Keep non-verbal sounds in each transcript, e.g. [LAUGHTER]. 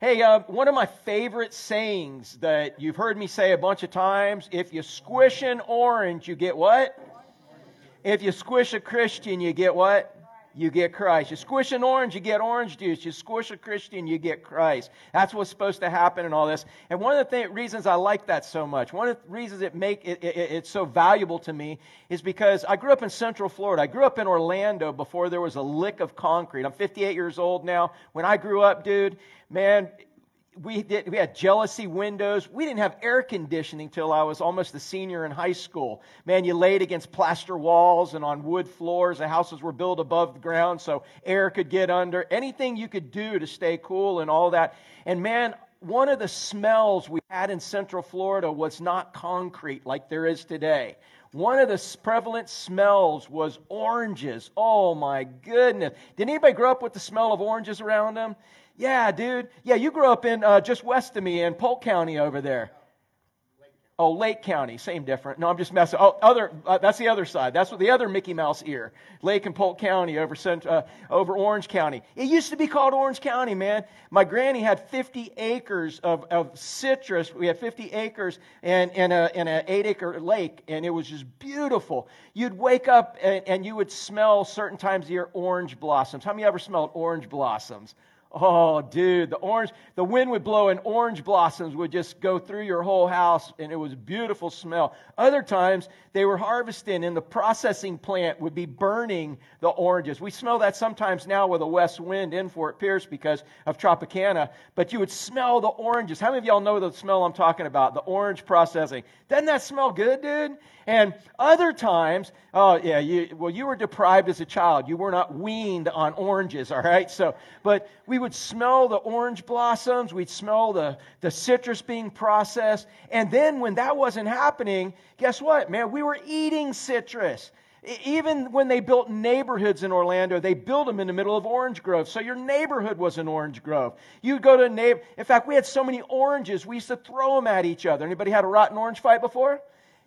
Hey, uh, one of my favorite sayings that you've heard me say a bunch of times if you squish an orange, you get what? If you squish a Christian, you get what? You get Christ. You squish an orange, you get orange juice. You squish a Christian, you get Christ. That's what's supposed to happen in all this. And one of the th- reasons I like that so much, one of the reasons it make it, it, it's so valuable to me, is because I grew up in Central Florida. I grew up in Orlando before there was a lick of concrete. I'm 58 years old now. When I grew up, dude, man, we, did, we had jalousie windows. We didn't have air conditioning till I was almost a senior in high school. Man, you laid against plaster walls and on wood floors. The houses were built above the ground so air could get under. Anything you could do to stay cool and all that. And man, one of the smells we had in Central Florida was not concrete like there is today. One of the prevalent smells was oranges. Oh my goodness. Did anybody grow up with the smell of oranges around them? Yeah, dude. Yeah, you grew up in uh, just west of me in Polk County over there. Oh, Lake County, same different. No, I'm just messing. Oh, other. Uh, that's the other side. That's what the other Mickey Mouse ear. Lake and Polk County over uh, over Orange County. It used to be called Orange County, man. My granny had 50 acres of, of citrus. We had 50 acres and in a in an eight acre lake, and it was just beautiful. You'd wake up and, and you would smell certain times of year orange blossoms. How many ever smelled orange blossoms? Oh, dude, the orange, the wind would blow and orange blossoms would just go through your whole house and it was a beautiful smell. Other times they were harvesting and the processing plant would be burning the oranges. We smell that sometimes now with a west wind in Fort Pierce because of Tropicana, but you would smell the oranges. How many of y'all know the smell I'm talking about? The orange processing. Doesn't that smell good, dude? And other times, oh yeah, you, well, you were deprived as a child. You were not weaned on oranges, all right? So, but we would smell the orange blossoms. We'd smell the, the citrus being processed. And then when that wasn't happening, guess what, man? We were eating citrus. Even when they built neighborhoods in Orlando, they built them in the middle of orange groves. So your neighborhood was an orange grove. You'd go to a neighbor. In fact, we had so many oranges, we used to throw them at each other. Anybody had a rotten orange fight before?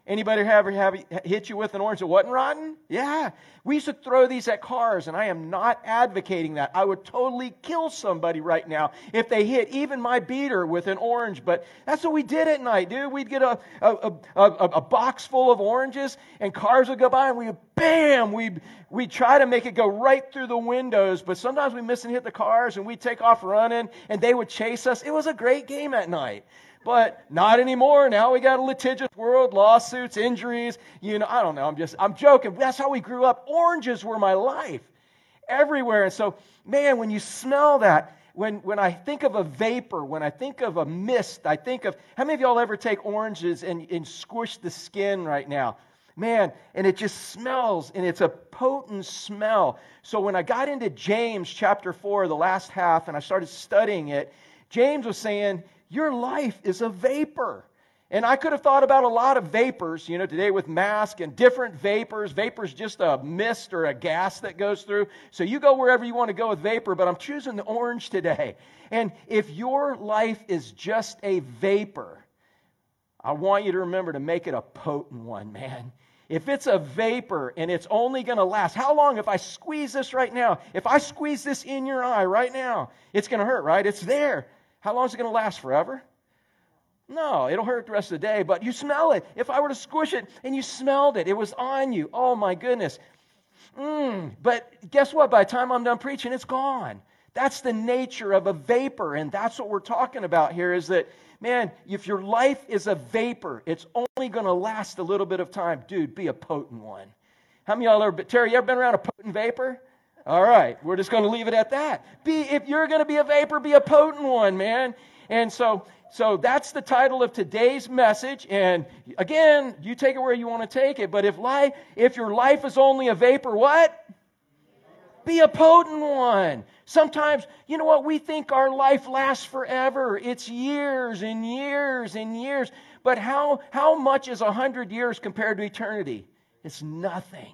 Anybody ever have hit you with an orange that wasn't rotten? Yeah. We used to throw these at cars, and I am not advocating that. I would totally kill somebody right now if they hit even my beater with an orange. But that's what we did at night, dude. We'd get a, a, a, a box full of oranges, and cars would go by, and we bam, we'd, we'd try to make it go right through the windows. But sometimes we miss and hit the cars, and we'd take off running, and they would chase us. It was a great game at night. But not anymore. Now we got a litigious world, lawsuits, injuries. You know, I don't know. I'm just, I'm joking. That's how we grew up. Oranges were my life everywhere. And so, man, when you smell that, when, when I think of a vapor, when I think of a mist, I think of how many of y'all ever take oranges and, and squish the skin right now? Man, and it just smells, and it's a potent smell. So when I got into James chapter 4, the last half, and I started studying it, James was saying, your life is a vapor. And I could have thought about a lot of vapors, you know, today with mask and different vapors. Vapor's just a mist or a gas that goes through. So you go wherever you want to go with vapor, but I'm choosing the orange today. And if your life is just a vapor, I want you to remember to make it a potent one, man. If it's a vapor and it's only going to last, how long if I squeeze this right now? If I squeeze this in your eye right now, it's going to hurt, right? It's there. How long is it going to last forever? No, it'll hurt the rest of the day, but you smell it. If I were to squish it and you smelled it, it was on you. Oh my goodness. Mm, but guess what? By the time I'm done preaching, it's gone. That's the nature of a vapor, and that's what we're talking about here is that, man, if your life is a vapor, it's only going to last a little bit of time. Dude, be a potent one. How many of y'all ever, Terry, you ever been around a potent vapor? All right, we're just going to leave it at that. Be if you're going to be a vapor, be a potent one, man. And so so that's the title of today's message and again, you take it where you want to take it, but if life if your life is only a vapor, what? Be a potent one. Sometimes, you know what, we think our life lasts forever. It's years and years and years. But how, how much is a hundred years compared to eternity? It's nothing.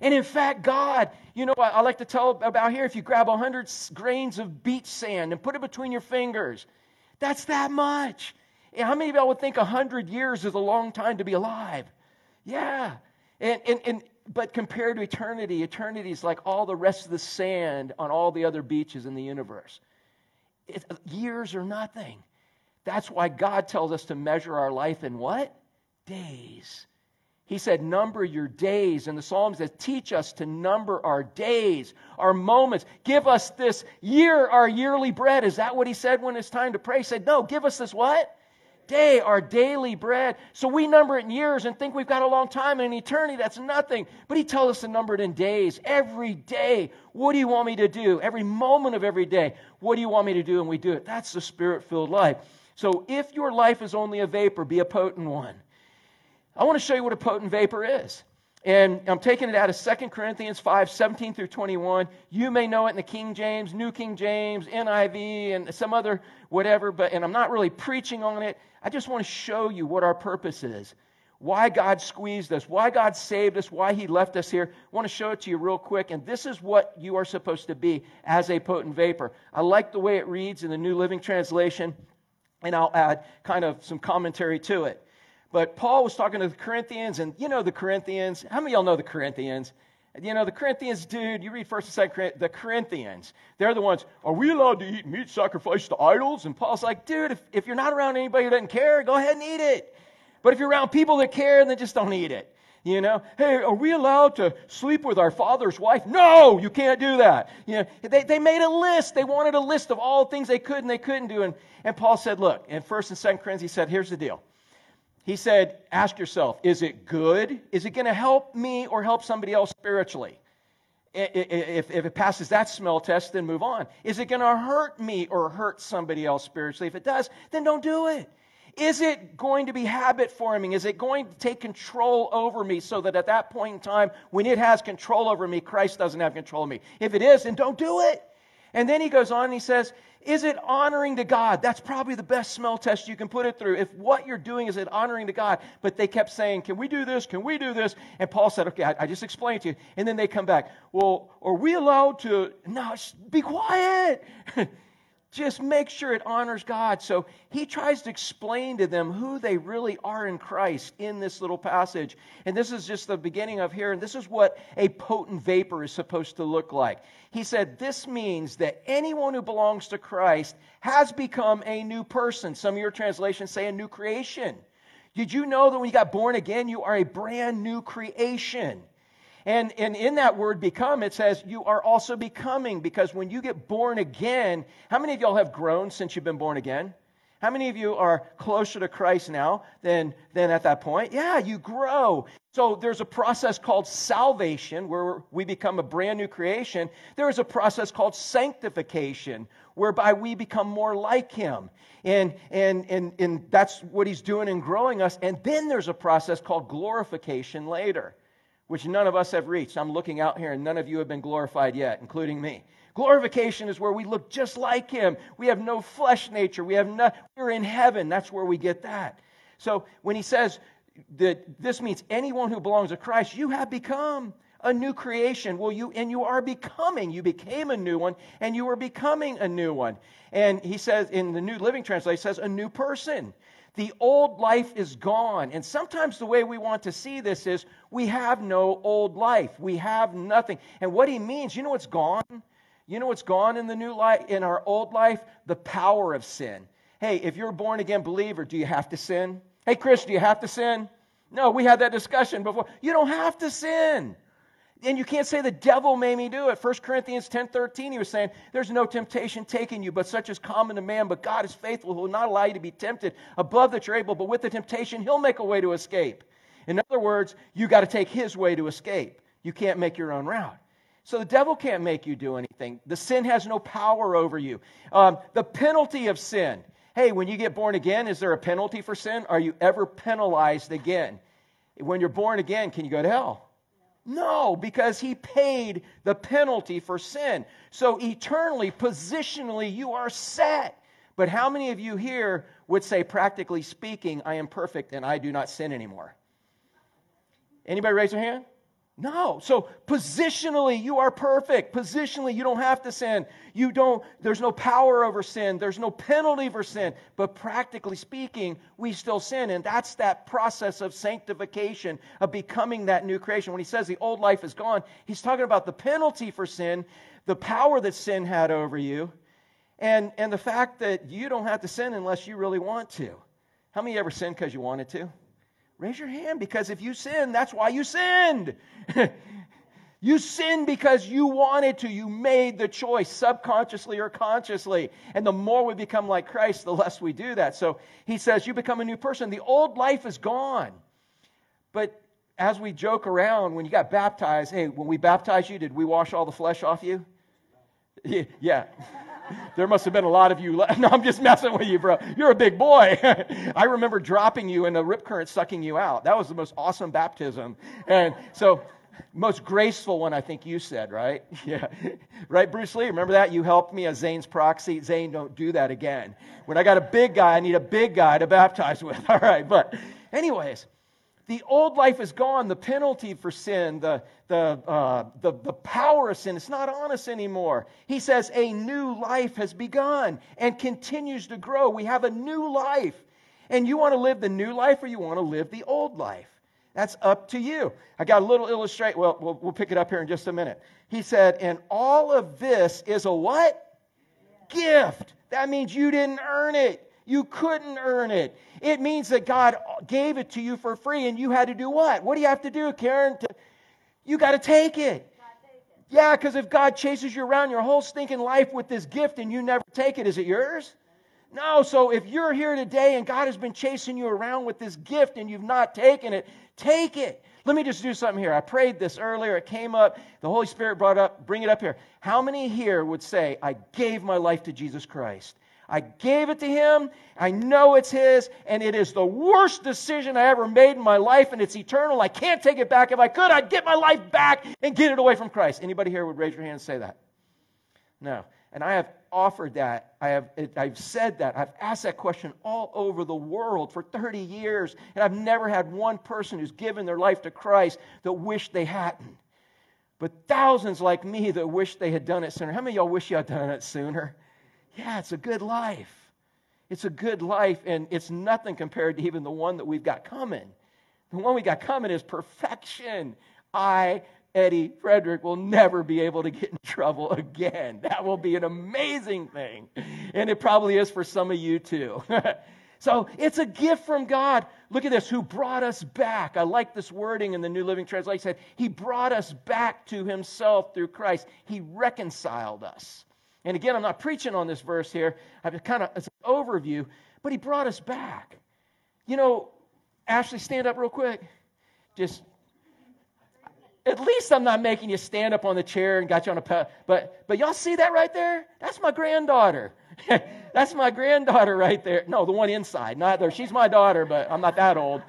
And in fact, God, you know, I, I like to tell about here if you grab 100 grains of beach sand and put it between your fingers, that's that much. How many of y'all would think 100 years is a long time to be alive? Yeah. And, and, and, but compared to eternity, eternity is like all the rest of the sand on all the other beaches in the universe. it, years are nothing. That's why God tells us to measure our life in what? Days. He said, Number your days. And the Psalms that teach us to number our days, our moments. Give us this year, our yearly bread. Is that what he said when it's time to pray? He said, No, give us this what? Day, our daily bread. So we number it in years and think we've got a long time and an eternity. That's nothing. But he tells us to number it in days. Every day. What do you want me to do? Every moment of every day. What do you want me to do? And we do it. That's the spirit filled life. So if your life is only a vapor, be a potent one. I want to show you what a potent vapor is. And I'm taking it out of 2 Corinthians 5 17 through 21. You may know it in the King James, New King James, NIV, and some other whatever, but, and I'm not really preaching on it. I just want to show you what our purpose is, why God squeezed us, why God saved us, why He left us here. I want to show it to you real quick. And this is what you are supposed to be as a potent vapor. I like the way it reads in the New Living Translation, and I'll add kind of some commentary to it. But Paul was talking to the Corinthians, and you know the Corinthians. How many of y'all know the Corinthians? You know, the Corinthians, dude, you read 1st and 2nd, the Corinthians, they're the ones, are we allowed to eat meat sacrificed to idols? And Paul's like, dude, if, if you're not around anybody who doesn't care, go ahead and eat it. But if you're around people that care, then just don't eat it. You know, hey, are we allowed to sleep with our father's wife? No, you can't do that. You know, they, they made a list. They wanted a list of all the things they could and they couldn't do. And, and Paul said, look, in 1st and 2nd Corinthians, he said, here's the deal. He said, Ask yourself, is it good? Is it going to help me or help somebody else spiritually? If, if it passes that smell test, then move on. Is it going to hurt me or hurt somebody else spiritually? If it does, then don't do it. Is it going to be habit forming? Is it going to take control over me so that at that point in time, when it has control over me, Christ doesn't have control of me? If it is, then don't do it. And then he goes on and he says, Is it honoring to God? That's probably the best smell test you can put it through. If what you're doing is it honoring to God, but they kept saying, Can we do this? Can we do this? And Paul said, Okay, I, I just explained to you. And then they come back, Well, are we allowed to? No, be quiet. [LAUGHS] Just make sure it honors God. So he tries to explain to them who they really are in Christ in this little passage. And this is just the beginning of here. And this is what a potent vapor is supposed to look like. He said, This means that anyone who belongs to Christ has become a new person. Some of your translations say a new creation. Did you know that when you got born again, you are a brand new creation? And, and in that word become, it says you are also becoming because when you get born again, how many of y'all have grown since you've been born again? How many of you are closer to Christ now than, than at that point? Yeah, you grow. So there's a process called salvation where we become a brand new creation. There is a process called sanctification whereby we become more like Him. And, and, and, and that's what He's doing in growing us. And then there's a process called glorification later which none of us have reached. I'm looking out here and none of you have been glorified yet, including me. Glorification is where we look just like him. We have no flesh nature. We have no, we're in heaven. That's where we get that. So when he says that this means anyone who belongs to Christ, you have become a new creation. Well, you and you are becoming. You became a new one, and you are becoming a new one. And he says in the New Living Translation says a new person. The old life is gone. And sometimes the way we want to see this is we have no old life. We have nothing. And what he means, you know what's gone? You know what's gone in the new life, in our old life? The power of sin. Hey, if you're a born again believer, do you have to sin? Hey, Chris, do you have to sin? No, we had that discussion before. You don't have to sin. And you can't say the devil made me do it. 1 Corinthians 10 13, he was saying, There's no temptation taking you, but such as common to man. But God is faithful, who will not allow you to be tempted above that you're able, but with the temptation, he'll make a way to escape. In other words, you got to take his way to escape. You can't make your own route. So the devil can't make you do anything. The sin has no power over you. Um, the penalty of sin. Hey, when you get born again, is there a penalty for sin? Are you ever penalized again? When you're born again, can you go to hell? No, because he paid the penalty for sin. So eternally, positionally, you are set. But how many of you here would say, practically speaking, I am perfect and I do not sin anymore? Anybody raise their hand? No. So positionally, you are perfect. Positionally, you don't have to sin. You don't, there's no power over sin. There's no penalty for sin. But practically speaking, we still sin. And that's that process of sanctification, of becoming that new creation. When he says the old life is gone, he's talking about the penalty for sin, the power that sin had over you. And, and the fact that you don't have to sin unless you really want to. How many ever sinned because you wanted to? Raise your hand because if you sin, that's why you sinned. [LAUGHS] you sinned because you wanted to. You made the choice subconsciously or consciously. And the more we become like Christ, the less we do that. So he says, You become a new person. The old life is gone. But as we joke around, when you got baptized, hey, when we baptized you, did we wash all the flesh off you? [LAUGHS] Yeah. There must have been a lot of you. [LAUGHS] No, I'm just messing with you, bro. You're a big boy. [LAUGHS] I remember dropping you and the rip current sucking you out. That was the most awesome baptism. And so, most graceful one, I think you said, right? [LAUGHS] Yeah. Right, Bruce Lee? Remember that? You helped me as Zane's proxy. Zane, don't do that again. When I got a big guy, I need a big guy to baptize with. All right. But, anyways, the old life is gone. The penalty for sin, the, the, uh, the, the power of sin, it's not on us anymore. He says a new life has begun and continues to grow. We have a new life. And you want to live the new life or you want to live the old life? That's up to you. I got a little illustrate. Well, well, we'll pick it up here in just a minute. He said, and all of this is a what? Gift. That means you didn't earn it. You couldn't earn it. It means that God gave it to you for free and you had to do what? What do you have to do, Karen? To, you got to take it. Yeah, because if God chases you around your whole stinking life with this gift and you never take it, is it yours? No, so if you're here today and God has been chasing you around with this gift and you've not taken it, take it. Let me just do something here. I prayed this earlier. It came up. The Holy Spirit brought up, bring it up here. How many here would say, I gave my life to Jesus Christ? I gave it to him. I know it's his, and it is the worst decision I ever made in my life, and it's eternal. I can't take it back. If I could, I'd get my life back and get it away from Christ. Anybody here would raise your hand and say that? No. And I have offered that. I have, I've said that. I've asked that question all over the world for 30 years, and I've never had one person who's given their life to Christ that wished they hadn't. But thousands like me that wish they had done it sooner. How many of y'all wish you had done it sooner? Yeah, it's a good life. It's a good life, and it's nothing compared to even the one that we've got coming. The one we got coming is perfection. I, Eddie Frederick, will never be able to get in trouble again. That will be an amazing thing. And it probably is for some of you too. [LAUGHS] so it's a gift from God. Look at this, who brought us back. I like this wording in the New Living Translation. Said, he brought us back to himself through Christ. He reconciled us. And again, I'm not preaching on this verse here. I've kind of, it's an overview, but he brought us back. You know, Ashley, stand up real quick. Just, at least I'm not making you stand up on the chair and got you on a, but, but y'all see that right there? That's my granddaughter. [LAUGHS] That's my granddaughter right there. No, the one inside, not there. She's my daughter, but I'm not that old.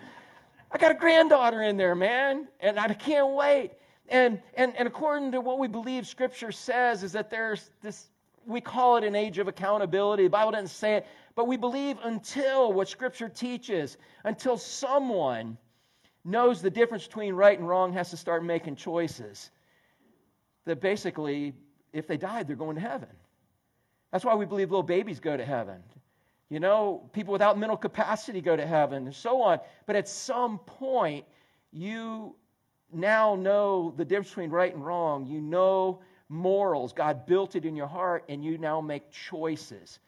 I got a granddaughter in there, man, and I can't wait. And, and, and according to what we believe Scripture says, is that there's this we call it an age of accountability. The Bible doesn't say it, but we believe until what Scripture teaches, until someone knows the difference between right and wrong, has to start making choices. That basically, if they died, they're going to heaven. That's why we believe little babies go to heaven. You know, people without mental capacity go to heaven, and so on. But at some point, you now know the difference between right and wrong. You know morals. God built it in your heart, and you now make choices.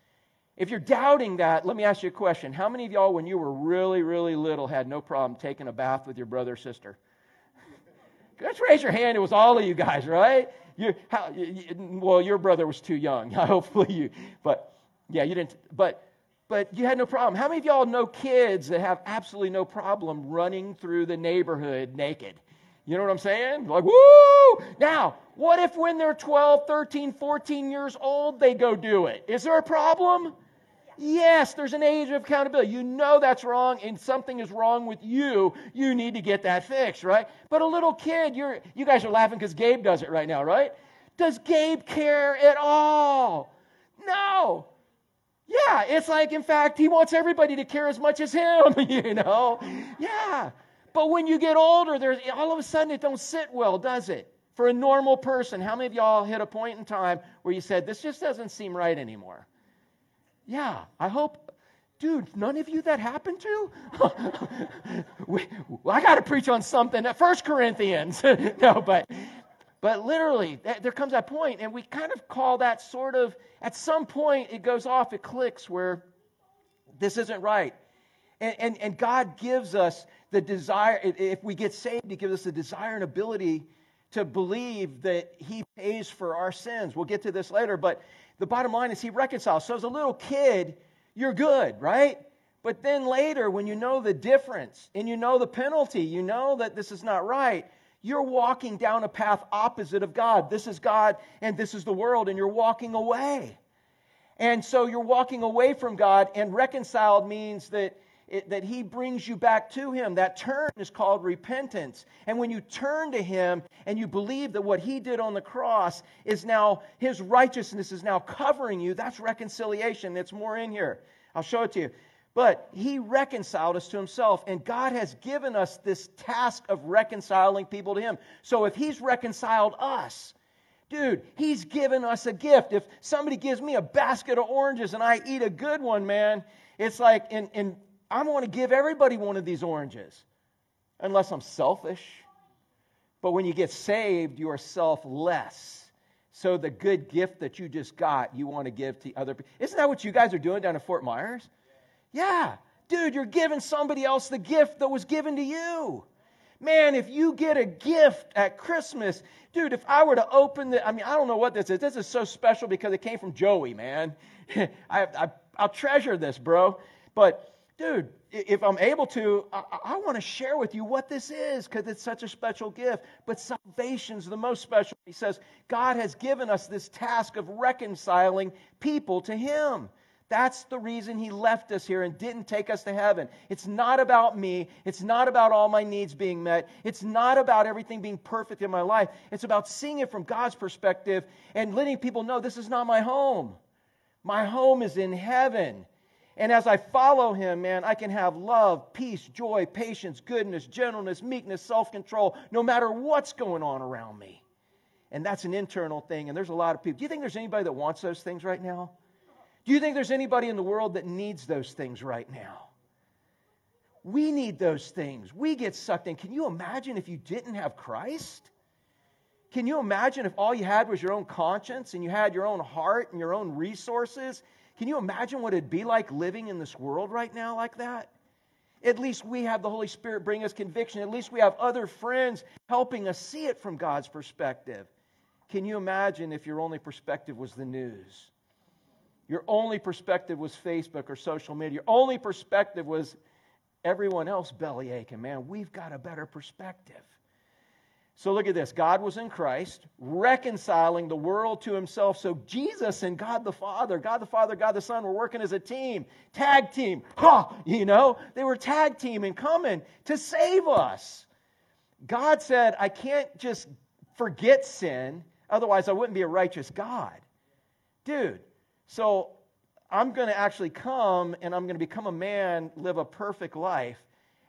If you're doubting that, let me ask you a question. How many of y'all, when you were really, really little, had no problem taking a bath with your brother or sister? [LAUGHS] Let's raise your hand. It was all of you guys, right? You, how, you, well, your brother was too young. [LAUGHS] Hopefully you, but yeah, you didn't. But but you had no problem. How many of y'all know kids that have absolutely no problem running through the neighborhood naked? You know what I'm saying? Like, woo! Now, what if when they're 12, 13, 14 years old, they go do it? Is there a problem? Yes, there's an age of accountability. You know that's wrong and something is wrong with you. You need to get that fixed, right? But a little kid, you're, you guys are laughing because Gabe does it right now, right? Does Gabe care at all? No. Yeah, it's like, in fact, he wants everybody to care as much as him, [LAUGHS] you know? Yeah. But when you get older, there's, all of a sudden it don't sit well, does it? For a normal person, how many of y'all hit a point in time where you said, this just doesn't seem right anymore? Yeah, I hope, dude, none of you that happened to? [LAUGHS] we, I got to preach on something. at First Corinthians. [LAUGHS] no, but But literally, there comes that point, and we kind of call that sort of, at some point, it goes off, it clicks where this isn't right. And, and, and God gives us the desire, if we get saved, He gives us the desire and ability to believe that He pays for our sins. We'll get to this later, but the bottom line is He reconciles. So as a little kid, you're good, right? But then later, when you know the difference and you know the penalty, you know that this is not right, you're walking down a path opposite of God. This is God and this is the world, and you're walking away. And so you're walking away from God, and reconciled means that, it, that He brings you back to Him. That turn is called repentance. And when you turn to Him and you believe that what He did on the cross is now, His righteousness is now covering you, that's reconciliation. It's more in here. I'll show it to you. But he reconciled us to himself, and God has given us this task of reconciling people to him. So if he's reconciled us, dude, he's given us a gift. If somebody gives me a basket of oranges and I eat a good one, man, it's like, in, and I want to give everybody one of these oranges, unless I'm selfish. But when you get saved, you are selfless. So the good gift that you just got, you want to give to other people. Isn't that what you guys are doing down at Fort Myers? Yeah, dude, you're giving somebody else the gift that was given to you. Man, if you get a gift at Christmas, dude, if I were to open the, I mean, I don't know what this is. This is so special because it came from Joey, man. [LAUGHS] I, I, I'll treasure this, bro. But, dude, if I'm able to, I, I want to share with you what this is because it's such a special gift. But salvation's the most special. He says, God has given us this task of reconciling people to Him. That's the reason he left us here and didn't take us to heaven. It's not about me. It's not about all my needs being met. It's not about everything being perfect in my life. It's about seeing it from God's perspective and letting people know this is not my home. My home is in heaven. And as I follow him, man, I can have love, peace, joy, patience, goodness, gentleness, meekness, self control, no matter what's going on around me. And that's an internal thing. And there's a lot of people. Do you think there's anybody that wants those things right now? Do you think there's anybody in the world that needs those things right now? We need those things. We get sucked in. Can you imagine if you didn't have Christ? Can you imagine if all you had was your own conscience and you had your own heart and your own resources? Can you imagine what it'd be like living in this world right now like that? At least we have the Holy Spirit bring us conviction. At least we have other friends helping us see it from God's perspective. Can you imagine if your only perspective was the news? Your only perspective was Facebook or social media. Your only perspective was everyone else belly aching. Man, we've got a better perspective. So look at this God was in Christ, reconciling the world to himself. So Jesus and God the Father, God the Father, God the Son were working as a team, tag team. [LAUGHS] Ha! You know, they were tag team and coming to save us. God said, I can't just forget sin, otherwise, I wouldn't be a righteous God. Dude, so I'm going to actually come and I'm going to become a man, live a perfect life,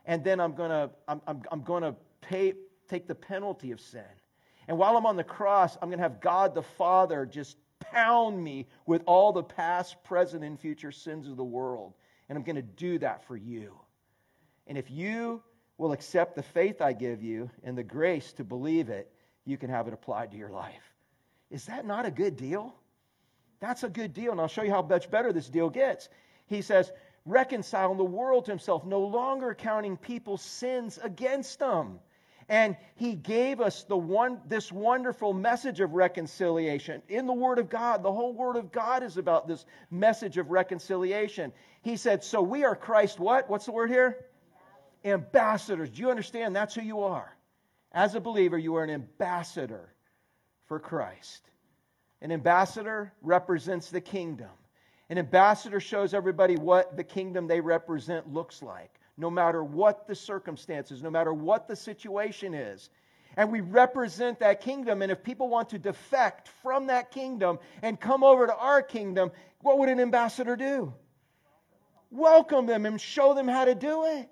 and then I'm going to I'm, I'm, I'm going to pay take the penalty of sin. And while I'm on the cross, I'm going to have God the Father just pound me with all the past, present, and future sins of the world. And I'm going to do that for you. And if you will accept the faith I give you and the grace to believe it, you can have it applied to your life. Is that not a good deal? That's a good deal. And I'll show you how much better this deal gets. He says, reconciling the world to himself, no longer counting people's sins against them. And he gave us the one, this wonderful message of reconciliation in the Word of God. The whole Word of God is about this message of reconciliation. He said, So we are Christ, what? What's the word here? Ambassadors. Do you understand? That's who you are. As a believer, you are an ambassador for Christ. An ambassador represents the kingdom. An ambassador shows everybody what the kingdom they represent looks like, no matter what the circumstances, no matter what the situation is. And we represent that kingdom. And if people want to defect from that kingdom and come over to our kingdom, what would an ambassador do? Welcome them and show them how to do it.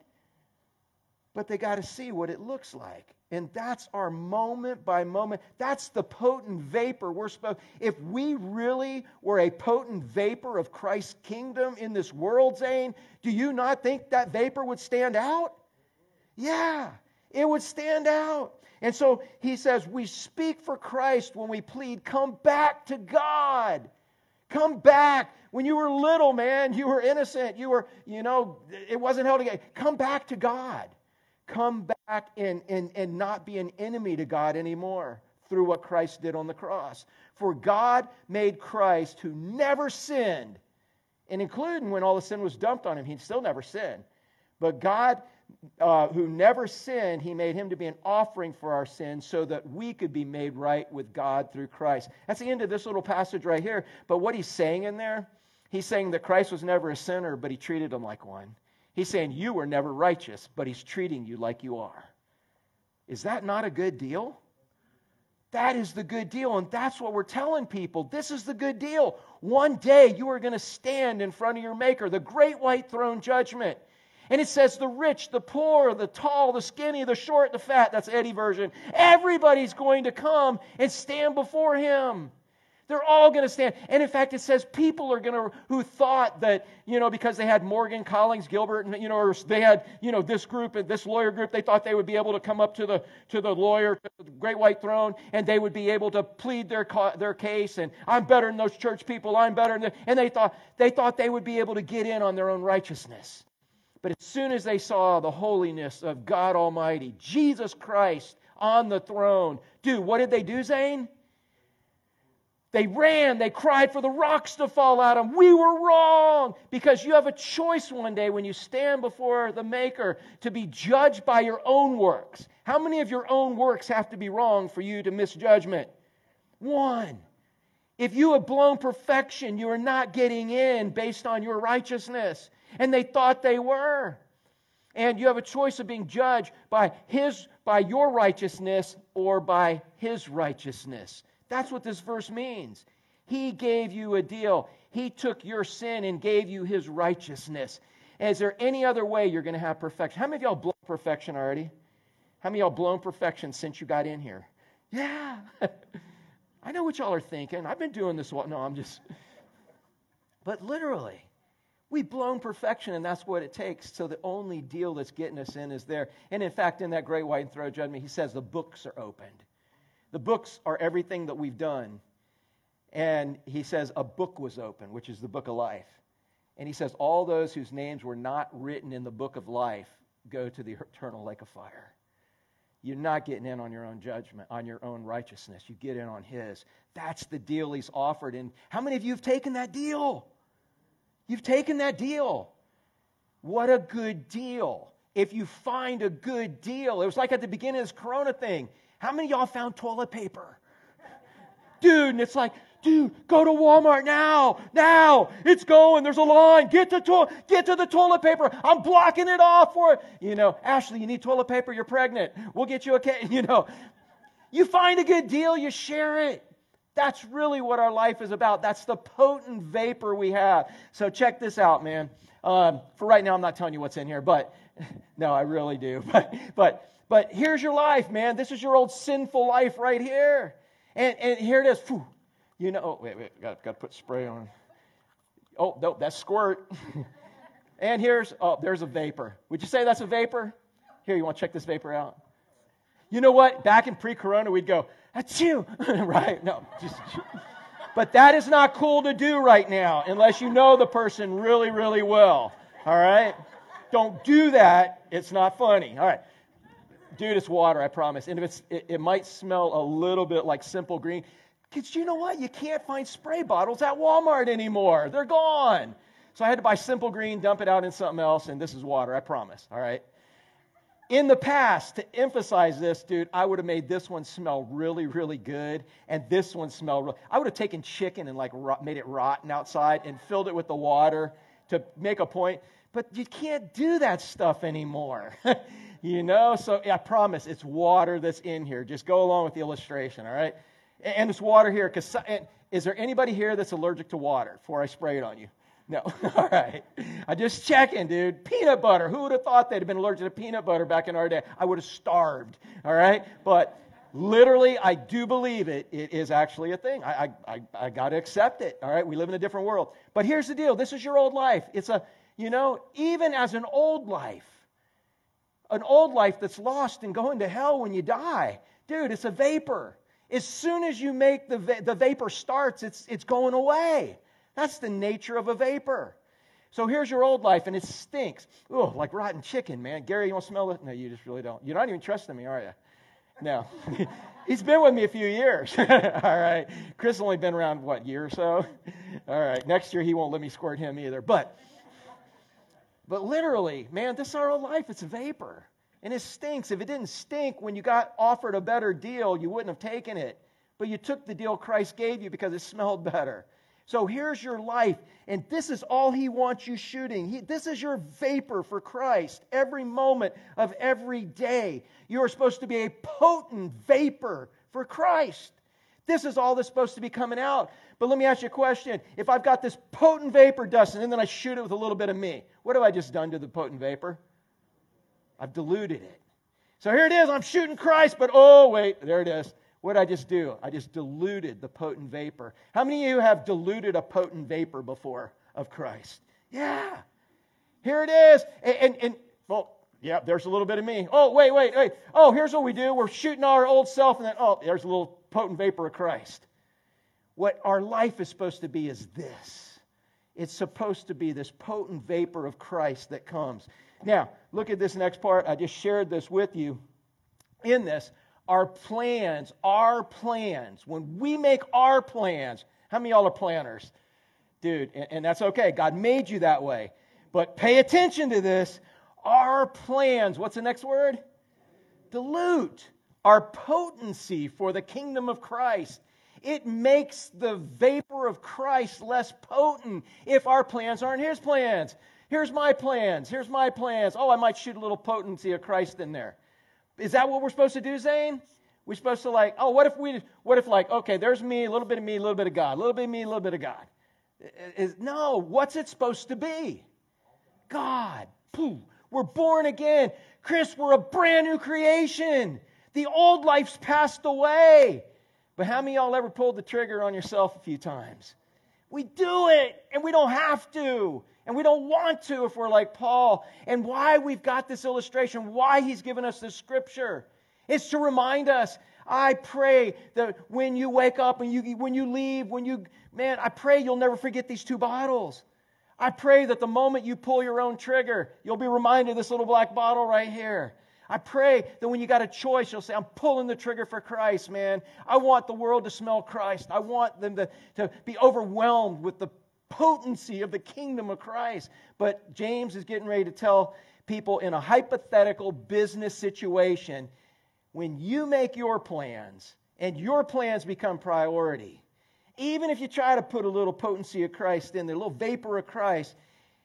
But they got to see what it looks like. And that's our moment by moment. That's the potent vapor we're supposed. If we really were a potent vapor of Christ's kingdom in this world, Zane, do you not think that vapor would stand out? Yeah, it would stand out. And so he says, We speak for Christ when we plead, come back to God. Come back. When you were little, man, you were innocent. You were, you know, it wasn't held against. Come back to God. Come back and, and, and not be an enemy to God anymore through what Christ did on the cross. For God made Christ, who never sinned, and including when all the sin was dumped on him, he still never sinned. But God, uh, who never sinned, he made him to be an offering for our sins so that we could be made right with God through Christ. That's the end of this little passage right here. But what he's saying in there, he's saying that Christ was never a sinner, but he treated him like one. He's saying you were never righteous, but he's treating you like you are. Is that not a good deal? That is the good deal. And that's what we're telling people. This is the good deal. One day you are going to stand in front of your Maker, the great white throne judgment. And it says the rich, the poor, the tall, the skinny, the short, the fat. That's Eddie version. Everybody's going to come and stand before him. They're all going to stand. And in fact, it says people are going to, who thought that, you know, because they had Morgan, Collins, Gilbert, and, you know, or they had, you know, this group and this lawyer group, they thought they would be able to come up to the, to the lawyer, to the great white throne, and they would be able to plead their, their case. And I'm better than those church people. I'm better than, and they thought, they thought they would be able to get in on their own righteousness. But as soon as they saw the holiness of God Almighty, Jesus Christ on the throne, dude, what did they do, Zane? They ran, they cried for the rocks to fall out of them. We were wrong because you have a choice one day when you stand before the Maker to be judged by your own works. How many of your own works have to be wrong for you to miss judgment? One. If you have blown perfection, you are not getting in based on your righteousness. And they thought they were. And you have a choice of being judged by his by your righteousness or by his righteousness. That's what this verse means. He gave you a deal. He took your sin and gave you his righteousness. is there any other way you're going to have perfection? How many of y'all blown perfection already? How many of y'all blown perfection since you got in here? Yeah. [LAUGHS] I know what y'all are thinking. I've been doing this. No, I'm just. [LAUGHS] But literally, we've blown perfection, and that's what it takes. So the only deal that's getting us in is there. And in fact, in that great white throne judgment, he says the books are opened. The books are everything that we've done. And he says, a book was open, which is the book of life. And he says, all those whose names were not written in the book of life go to the eternal lake of fire. You're not getting in on your own judgment, on your own righteousness. You get in on his. That's the deal he's offered. And how many of you have taken that deal? You've taken that deal. What a good deal. If you find a good deal, it was like at the beginning of this corona thing. How many y'all found toilet paper? Dude, and it's like, dude, go to Walmart now, now. It's going. There's a line. Get to to- get to the toilet paper. I'm blocking it off for it. You know, Ashley, you need toilet paper. You're pregnant. We'll get you a okay. [LAUGHS] You know, you find a good deal, you share it. That's really what our life is about. That's the potent vapor we have. So check this out, man. Um, for right now, I'm not telling you what's in here, but no, I really do. [LAUGHS] But but but here's your life, man. This is your old sinful life right here. And, and here it is. Whew. You know, oh, wait, wait, got, got to put spray on. Oh, no, that's squirt. [LAUGHS] and here's, oh, there's a vapor. Would you say that's a vapor? Here, you want to check this vapor out? You know what? Back in pre corona, we'd go, that's [LAUGHS] you, right? No, just. But that is not cool to do right now unless you know the person really, really well. All right? Don't do that. It's not funny. All right. Dude, it's water, I promise. And if it's, it, it might smell a little bit like simple green. Because you know what? You can't find spray bottles at Walmart anymore. They're gone. So I had to buy simple green, dump it out in something else, and this is water, I promise. All right? In the past, to emphasize this, dude, I would have made this one smell really, really good, and this one smell. Really, I would have taken chicken and like made it rotten outside and filled it with the water to make a point. But you can't do that stuff anymore. [LAUGHS] you know? So I promise it's water that's in here. Just go along with the illustration, all right? And it's water here because is there anybody here that's allergic to water before I spray it on you? No. [LAUGHS] All right. I just checking, dude. Peanut butter. Who would have thought they'd have been allergic to peanut butter back in our day? I would have starved. All right. But literally, I do believe it. It is actually a thing. I, I, I, I got to accept it. All right. We live in a different world. But here's the deal. This is your old life. It's a, you know, even as an old life, an old life that's lost and going to hell when you die. dude, it's a vapor. As soon as you make the, va- the vapor starts, it's, it's going away. That's the nature of a vapor. So here's your old life, and it stinks. Oh, like rotten chicken, man. Gary, you to smell it? No, you just really don't. You're not even trusting me, are you? No. [LAUGHS] He's been with me a few years. [LAUGHS] All right. Chris only been around, what, year or so? All right. Next year, he won't let me squirt him either. But, but literally, man, this is our old life. It's a vapor. And it stinks. If it didn't stink when you got offered a better deal, you wouldn't have taken it. But you took the deal Christ gave you because it smelled better. So here's your life, and this is all He wants you shooting. He, this is your vapor for Christ every moment of every day. You are supposed to be a potent vapor for Christ. This is all that's supposed to be coming out. But let me ask you a question. If I've got this potent vapor, Dustin, and then I shoot it with a little bit of me, what have I just done to the potent vapor? I've diluted it. So here it is. I'm shooting Christ, but oh, wait, there it is. What did I just do? I just diluted the potent vapor. How many of you have diluted a potent vapor before of Christ? Yeah. Here it is. And, and, and well, yeah, there's a little bit of me. Oh, wait, wait, wait. Oh, here's what we do. We're shooting our old self, and then, oh, there's a little potent vapor of Christ. What our life is supposed to be is this it's supposed to be this potent vapor of Christ that comes. Now, look at this next part. I just shared this with you in this our plans, our plans, when we make our plans, how many y'all are planners? Dude, and, and that's okay. God made you that way. But pay attention to this. Our plans, what's the next word? Dilute our potency for the kingdom of Christ. It makes the vapor of Christ less potent if our plans aren't His plans. Here's my plans. Here's my plans. Oh, I might shoot a little potency of Christ in there. Is that what we're supposed to do, Zane? We're supposed to like, oh, what if we, what if like, okay, there's me, a little bit of me, a little bit of God, a little bit of me, a little bit of God. Is, no, what's it supposed to be? God. Pooh. We're born again. Chris, we're a brand new creation. The old life's passed away. But how many y'all ever pulled the trigger on yourself a few times? We do it, and we don't have to. And we don't want to if we're like Paul. And why we've got this illustration, why he's given us this scripture, is to remind us. I pray that when you wake up and you, when you leave, when you, man, I pray you'll never forget these two bottles. I pray that the moment you pull your own trigger, you'll be reminded of this little black bottle right here. I pray that when you got a choice, you'll say, I'm pulling the trigger for Christ, man. I want the world to smell Christ. I want them to, to be overwhelmed with the potency of the kingdom of Christ. But James is getting ready to tell people in a hypothetical business situation when you make your plans and your plans become priority, even if you try to put a little potency of Christ in there, a little vapor of Christ,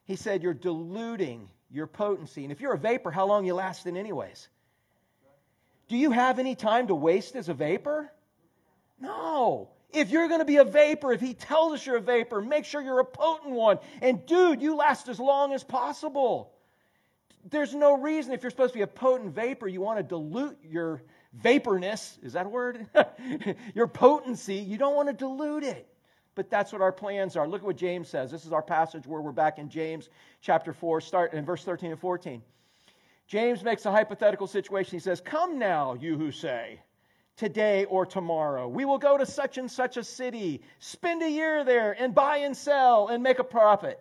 he said you're diluting your potency. And if you're a vapor, how long you lasting anyways? Do you have any time to waste as a vapor? No. If you're going to be a vapor, if he tells us you're a vapor, make sure you're a potent one. And dude, you last as long as possible. There's no reason, if you're supposed to be a potent vapor, you want to dilute your vaporness. Is that a word? [LAUGHS] your potency. You don't want to dilute it. But that's what our plans are. Look at what James says. This is our passage where we're back in James chapter 4, start in verse 13 and 14. James makes a hypothetical situation. He says, Come now, you who say, today or tomorrow. We will go to such and such a city, spend a year there, and buy and sell and make a profit.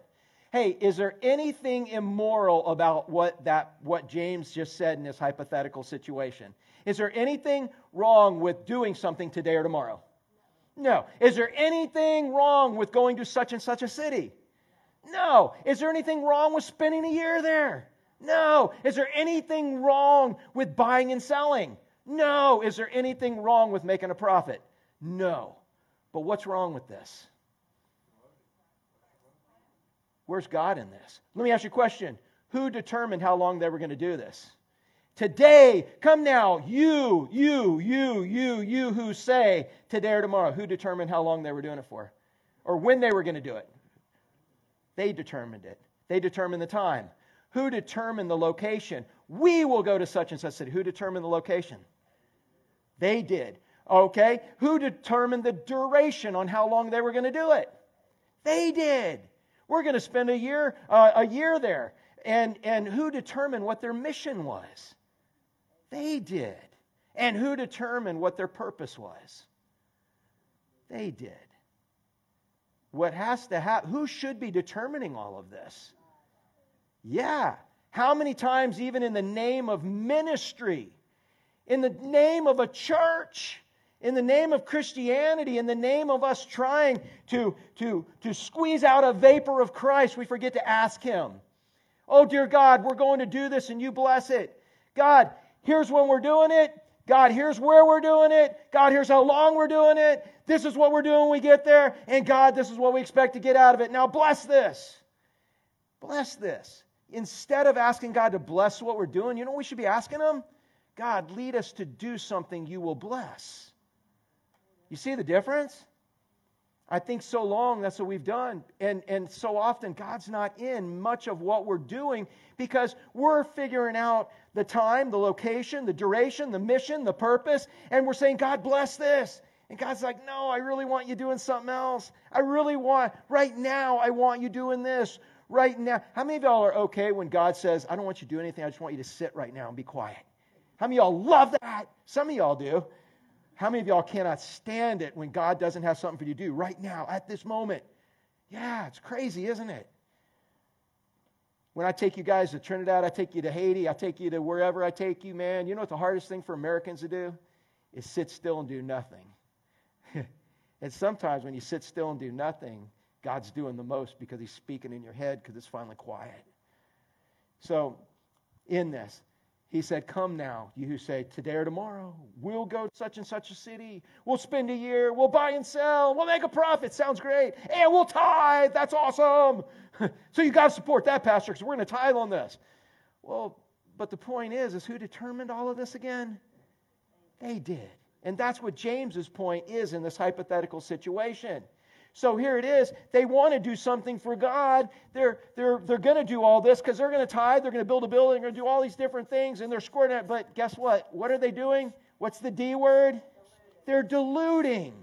Hey, is there anything immoral about what that what James just said in this hypothetical situation? Is there anything wrong with doing something today or tomorrow? No. Is there anything wrong with going to such and such a city? No. Is there anything wrong with spending a year there? No. Is there anything wrong with buying and selling? No. Is there anything wrong with making a profit? No. But what's wrong with this? Where's God in this? Let me ask you a question. Who determined how long they were going to do this? Today, come now, you, you, you, you, you who say today or tomorrow. Who determined how long they were doing it for? Or when they were going to do it? They determined it. They determined the time. Who determined the location? We will go to such and such city. Who determined the location? They did. Okay? Who determined the duration on how long they were going to do it? They did. We're going to spend a year, uh, a year there. And, and who determined what their mission was? They did. And who determined what their purpose was? They did. What has to happen? Who should be determining all of this? Yeah. How many times, even in the name of ministry, in the name of a church, in the name of Christianity, in the name of us trying to, to, to squeeze out a vapor of Christ, we forget to ask Him, Oh, dear God, we're going to do this and you bless it. God, here's when we're doing it. God, here's where we're doing it. God, here's how long we're doing it. This is what we're doing we get there. And God, this is what we expect to get out of it. Now, bless this. Bless this. Instead of asking God to bless what we're doing, you know what we should be asking Him? God, lead us to do something you will bless. You see the difference? I think so long that's what we've done. And, and so often God's not in much of what we're doing because we're figuring out the time, the location, the duration, the mission, the purpose, and we're saying, God bless this. And God's like, no, I really want you doing something else. I really want, right now, I want you doing this. Right now. How many of y'all are okay when God says, I don't want you to do anything, I just want you to sit right now and be quiet? How many of y'all love that? Some of y'all do. How many of y'all cannot stand it when God doesn't have something for you to do right now, at this moment? Yeah, it's crazy, isn't it? When I take you guys to Trinidad, I take you to Haiti, I take you to wherever I take you, man, you know what the hardest thing for Americans to do? Is sit still and do nothing. [LAUGHS] and sometimes when you sit still and do nothing, God's doing the most because He's speaking in your head because it's finally quiet. So, in this, he said, Come now, you who say, Today or tomorrow, we'll go to such and such a city. We'll spend a year. We'll buy and sell. We'll make a profit. Sounds great. And we'll tithe. That's awesome. [LAUGHS] so you got to support that, Pastor, because we're going to tithe on this. Well, but the point is, is who determined all of this again? They did. And that's what James's point is in this hypothetical situation. So here it is. They want to do something for God. They're, they're, they're going to do all this because they're going to tithe. They're going to build a building. They're going to do all these different things. And they're scoring it. But guess what? What are they doing? What's the D word? They're diluting.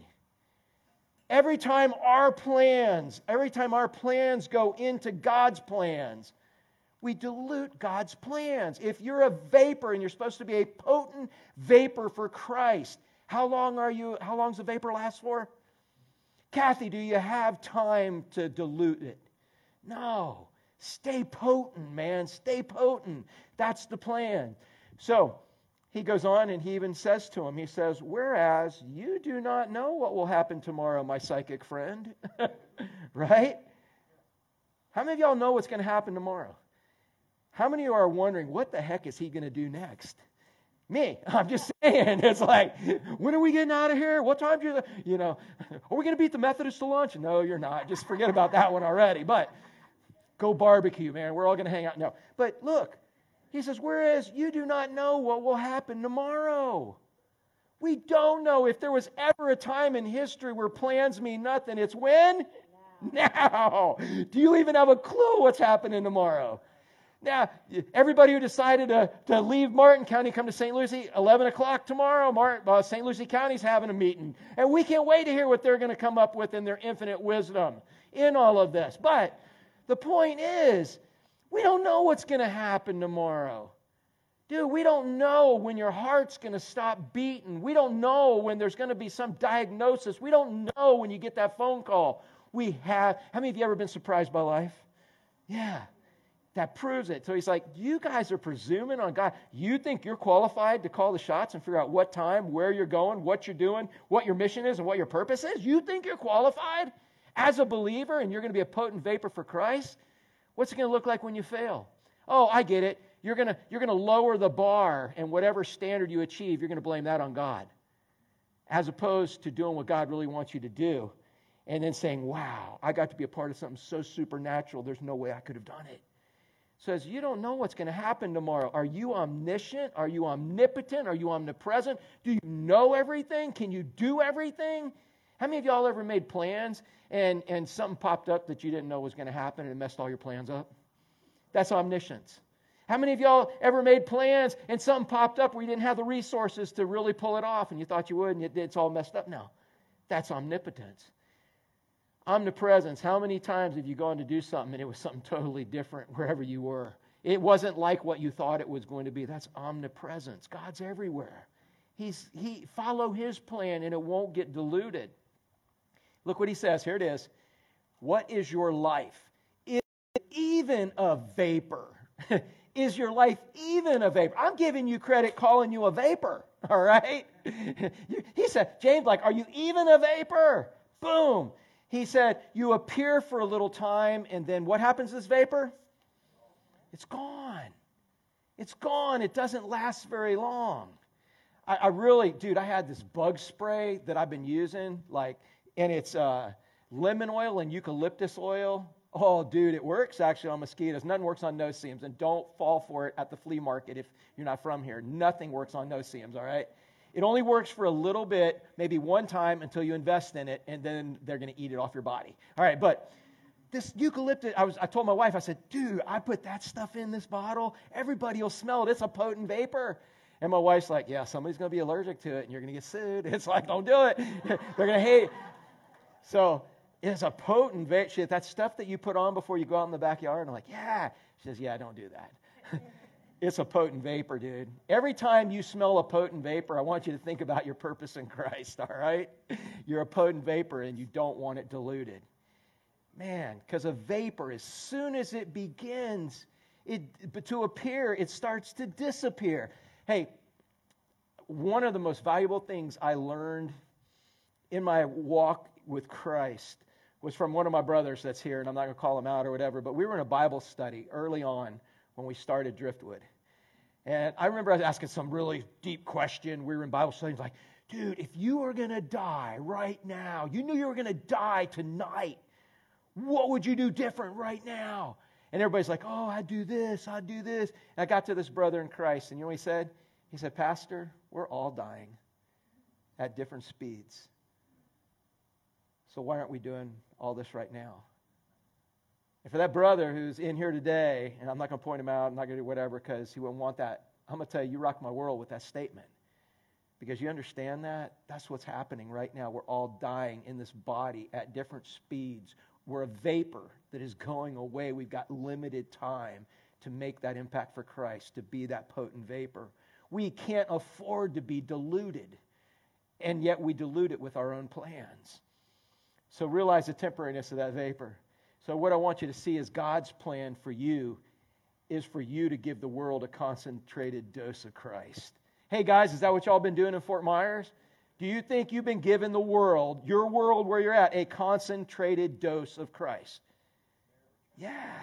Every time our plans, every time our plans go into God's plans, we dilute God's plans. If you're a vapor and you're supposed to be a potent vapor for Christ, how long are you? How long does the vapor last for? Kathy, do you have time to dilute it? No. Stay potent, man. Stay potent. That's the plan. So he goes on and he even says to him, he says, Whereas you do not know what will happen tomorrow, my psychic friend. [LAUGHS] right? How many of y'all know what's going to happen tomorrow? How many of you are wondering, what the heck is he going to do next? Me. [LAUGHS] I'm just saying. It's like, when are we getting out of here? What time do you, you know, are we going to beat the Methodists to lunch? No, you're not. Just forget about that one already. But go barbecue, man. We're all going to hang out. No. But look, he says, whereas you do not know what will happen tomorrow. We don't know if there was ever a time in history where plans mean nothing. It's when? Now. now. Do you even have a clue what's happening tomorrow? Now, everybody who decided to, to leave Martin County, come to St. Lucie, 11 o'clock tomorrow, Martin, uh, St. Lucie County's having a meeting. And we can't wait to hear what they're going to come up with in their infinite wisdom in all of this. But the point is, we don't know what's going to happen tomorrow. Dude, we don't know when your heart's going to stop beating. We don't know when there's going to be some diagnosis. We don't know when you get that phone call. We have. How many of you ever been surprised by life? Yeah that proves it. So he's like, You guys are presuming on God. You think you're qualified to call the shots and figure out what time, where you're going, what you're doing, what your mission is, and what your purpose is? You think you're qualified as a believer and you're going to be a potent vapor for Christ? What's it going to look like when you fail? Oh, I get it. You're going to, you're to lower the bar, and whatever standard you achieve, you're going to blame that on God, as opposed to doing what God really wants you to do and then saying, Wow, I got to be a part of something so supernatural, there's no way I could have done it says, You don't know what's going to happen tomorrow. Are you omniscient? Are you omnipotent? Are you omnipresent? Do you know everything? Can you do everything? How many of y'all ever made plans and, and something popped up that you didn't know was going to happen and it messed all your plans up? That's omniscience. How many of y'all ever made plans and something popped up where you didn't have the resources to really pull it off and you thought you would and it's all messed up now? That's omnipotence. Omnipresence. How many times have you gone to do something and it was something totally different wherever you were? It wasn't like what you thought it was going to be. That's omnipresence. God's everywhere. he's, he follow his plan and it won't get diluted. Look what he says. Here it is. What is your life? Is even a vapor? [LAUGHS] is your life even a vapor? I'm giving you credit calling you a vapor, [LAUGHS] all right? [LAUGHS] he said, James, like, are you even a vapor? Boom. He said, you appear for a little time, and then what happens to this vapor? It's gone. It's gone. It doesn't last very long. I, I really, dude, I had this bug spray that I've been using, like, and it's uh, lemon oil and eucalyptus oil. Oh, dude, it works actually on mosquitoes. Nothing works on no-see-ums, and don't fall for it at the flea market if you're not from here. Nothing works on no-see-ums, all right? It only works for a little bit, maybe one time until you invest in it, and then they're going to eat it off your body. All right, but this eucalyptus, I, was, I told my wife, I said, dude, I put that stuff in this bottle. Everybody will smell it. It's a potent vapor. And my wife's like, yeah, somebody's going to be allergic to it, and you're going to get sued. [LAUGHS] It's like, don't do it. [LAUGHS] they're going to hate. So it's a potent vapor. That stuff that you put on before you go out in the backyard. And I'm like, yeah. She says, yeah, don't do that. [LAUGHS] it's a potent vapor, dude. Every time you smell a potent vapor, I want you to think about your purpose in [LAUGHS] Christ, all right? You're a potent vapor and you don't want it diluted. Man, because a vapor, as soon as it begins it, to appear, it starts to disappear. Hey, one of the most valuable things I learned in my walk with Christ was from one of my brothers that's here, and I'm not going to call him out or whatever, but we were in a Bible study early on when we started Driftwood. And I remember I was asking some really deep question. We were in Bible study. like, dude, if you were going to die right now, you knew you were going to die tonight, what would you do different right now? And everybody's like, oh, I'd do this, I'd do this. And I got to this brother in Christ, and you know what he said? He said, Pastor, we're all dying at different speeds. So why aren't we doing all this right now? And for that brother who's in here today, and I'm not going to point him out, I'm not going to do whatever because he wouldn't want that. I'm going to tell you, you rock my world with that statement. Because you understand that? That's what's happening right now. We're all dying in this body at different speeds. We're a vapor that is going away. We've got limited time to make that impact for Christ, to be that potent vapor. We can't afford to be diluted, and yet we dilute it with our own plans. So realize the temporariness of that vapor. So, what I want you to see is God's plan for you is for you to give the world a concentrated dose of Christ. Hey, guys, is that what y'all been doing in Fort Myers? Do you think you've been given the world, your world where you're at, a concentrated dose of Christ? Yeah.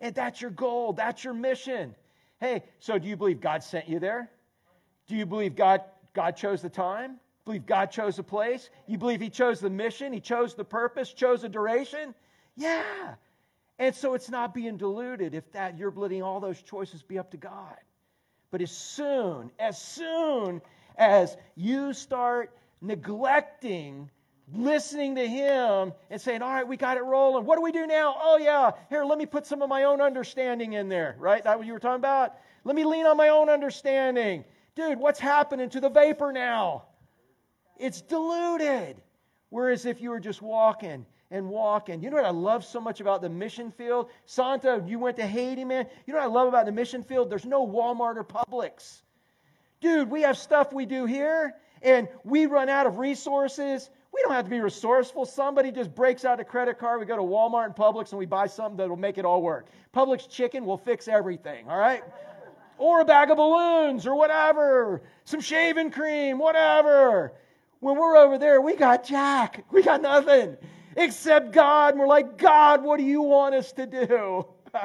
And that's your goal, that's your mission. Hey, so do you believe God sent you there? Do you believe God, God chose the time? Believe God chose the place? You believe He chose the mission? He chose the purpose? Chose the duration? Yeah. And so it's not being diluted if that you're letting all those choices be up to God. But as soon, as soon as you start neglecting listening to him and saying, All right, we got it rolling. What do we do now? Oh, yeah, here, let me put some of my own understanding in there, right? That what you were talking about? Let me lean on my own understanding. Dude, what's happening to the vapor now? It's diluted. Whereas if you were just walking and walk. And you know what I love so much about the mission field? Santa, you went to Haiti, man. You know what I love about the mission field? There's no Walmart or Publix. Dude, we have stuff we do here, and we run out of resources. We don't have to be resourceful. Somebody just breaks out a credit card. We go to Walmart and Publix and we buy something that will make it all work. Publix chicken will fix everything, all right? Or a bag of balloons or whatever, some shaving cream, whatever. When we're over there, we got Jack. We got nothing except God. And we're like, God, what do you want us to do? [LAUGHS]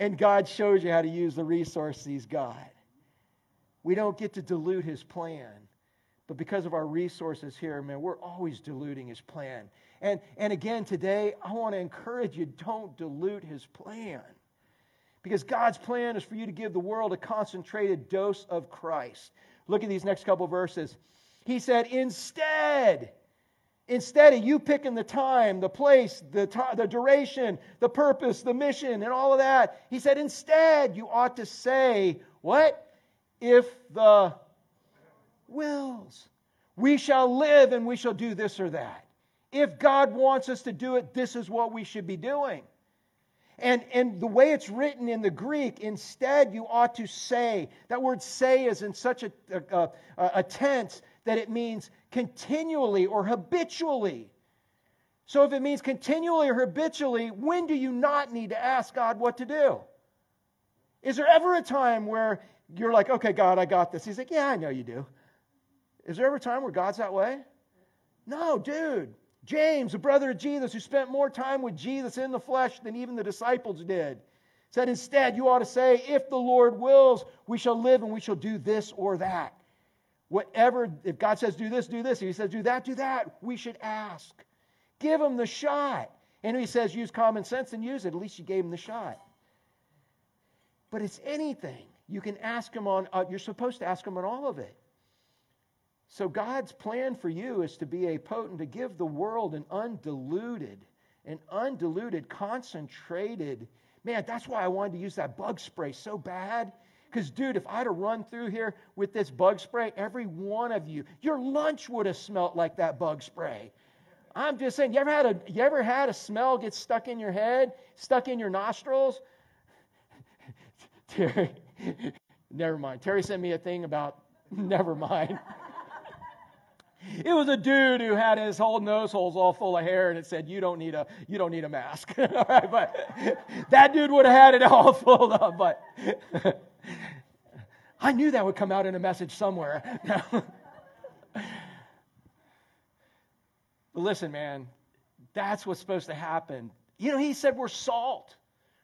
and God shows you how to use the resources He's got. We don't get to dilute His plan. But because of our resources here, man, we're always diluting His plan. And, and again, today, I want to encourage you don't dilute His plan. Because God's plan is for you to give the world a concentrated dose of Christ. Look at these next couple verses. He said, instead, instead of you picking the time, the place, the, t- the duration, the purpose, the mission, and all of that, he said, instead, you ought to say, what? If the wills. We shall live and we shall do this or that. If God wants us to do it, this is what we should be doing. And, and the way it's written in the Greek, instead, you ought to say. That word say is in such a, a, a, a tense that it means continually or habitually. So if it means continually or habitually, when do you not need to ask God what to do? Is there ever a time where you're like, okay, God, I got this? He's like, yeah, I know you do. Is there ever a time where God's that way? No, dude. James, the brother of Jesus, who spent more time with Jesus in the flesh than even the disciples did, said, Instead, you ought to say, If the Lord wills, we shall live and we shall do this or that. Whatever, if God says do this, do this. If He says do that, do that. We should ask. Give Him the shot. And if He says use common sense and use it, at least you gave Him the shot. But it's anything. You can ask Him on, uh, you're supposed to ask Him on all of it. So God's plan for you is to be a potent, to give the world an undiluted, an undiluted, concentrated. Man, that's why I wanted to use that bug spray so bad. Because, dude, if I'd have run through here with this bug spray, every one of you, your lunch would have smelt like that bug spray. I'm just saying, you ever had a you ever had a smell get stuck in your head, stuck in your nostrils? [LAUGHS] Terry, [LAUGHS] never mind. Terry sent me a thing about [LAUGHS] never mind. It was a dude who had his whole nose holes all full of hair, and it said, "You don't need a you don't need a mask." all right, but that dude would have had it all full up. But I knew that would come out in a message somewhere. [LAUGHS] but listen, man, that's what's supposed to happen. You know, he said we're salt.